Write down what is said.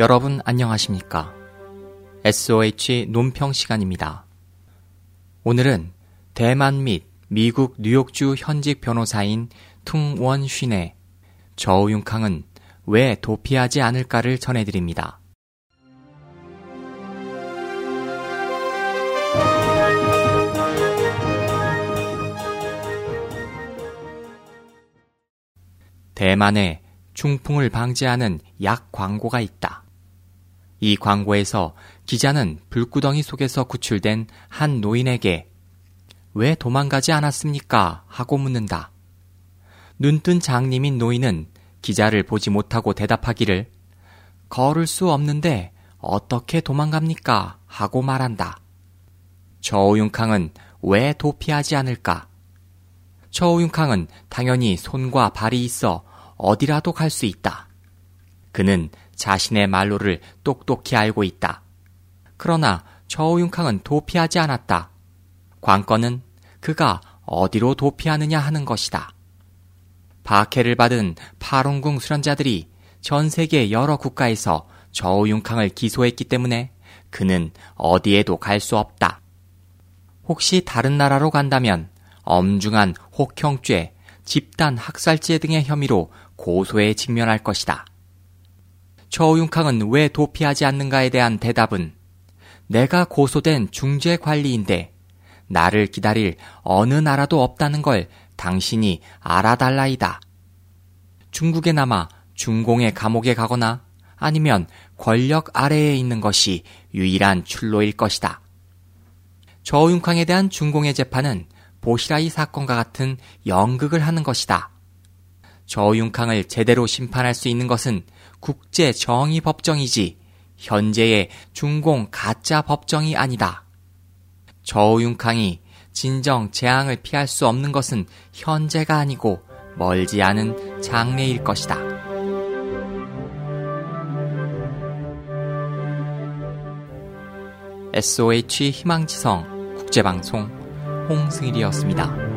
여러분 안녕하십니까? SOH 논평 시간입니다. 오늘은 대만 및 미국 뉴욕주 현직 변호사인 퉁원슌의 저우융캉은 왜 도피하지 않을까를 전해드립니다. 대만에 중풍을 방지하는 약 광고가 있다. 이 광고에서 기자는 불구덩이 속에서 구출된 한 노인에게 왜 도망가지 않았습니까? 하고 묻는다. 눈뜬 장님인 노인은 기자를 보지 못하고 대답하기를 걸을 수 없는데 어떻게 도망갑니까? 하고 말한다. 저우융캉은 왜 도피하지 않을까? 저우융캉은 당연히 손과 발이 있어 어디라도 갈 수 있다. 그는 자신의 말로를 똑똑히 알고 있다. 그러나 저우융캉은 도피하지 않았다. 관건은 그가 어디로 도피하느냐 하는 것이다. 박해를 받은 파룬궁 수련자들이 전 세계 여러 국가에서 저우융캉을 기소했기 때문에 그는 어디에도 갈 수 없다. 혹시 다른 나라로 간다면 엄중한 혹형죄, 집단 학살죄 등의 혐의로 고소에 직면할 것이다. 저우융캉은 왜 도피하지 않는가에 대한 대답은 내가 고소된 중재 관리인데 나를 기다릴 어느 나라도 없다는 걸 당신이 알아달라이다. 중국에 남아 중공의 감옥에 가거나 아니면 권력 아래에 있는 것이 유일한 출로일 것이다. 저우융캉에 대한 중공의 재판은 보시라이 사건과 같은 연극을 하는 것이다. 저윤캉을 제대로 심판할 수 있는 것은 국제 정의 법정이지 현재의 중공 가짜 법정이 아니다. 저윤캉이 진정 재앙을 피할 수 없는 것은 현재가 아니고 멀지 않은 장래일 것이다. SOH 희망지성 국제방송 홍승일이었습니다.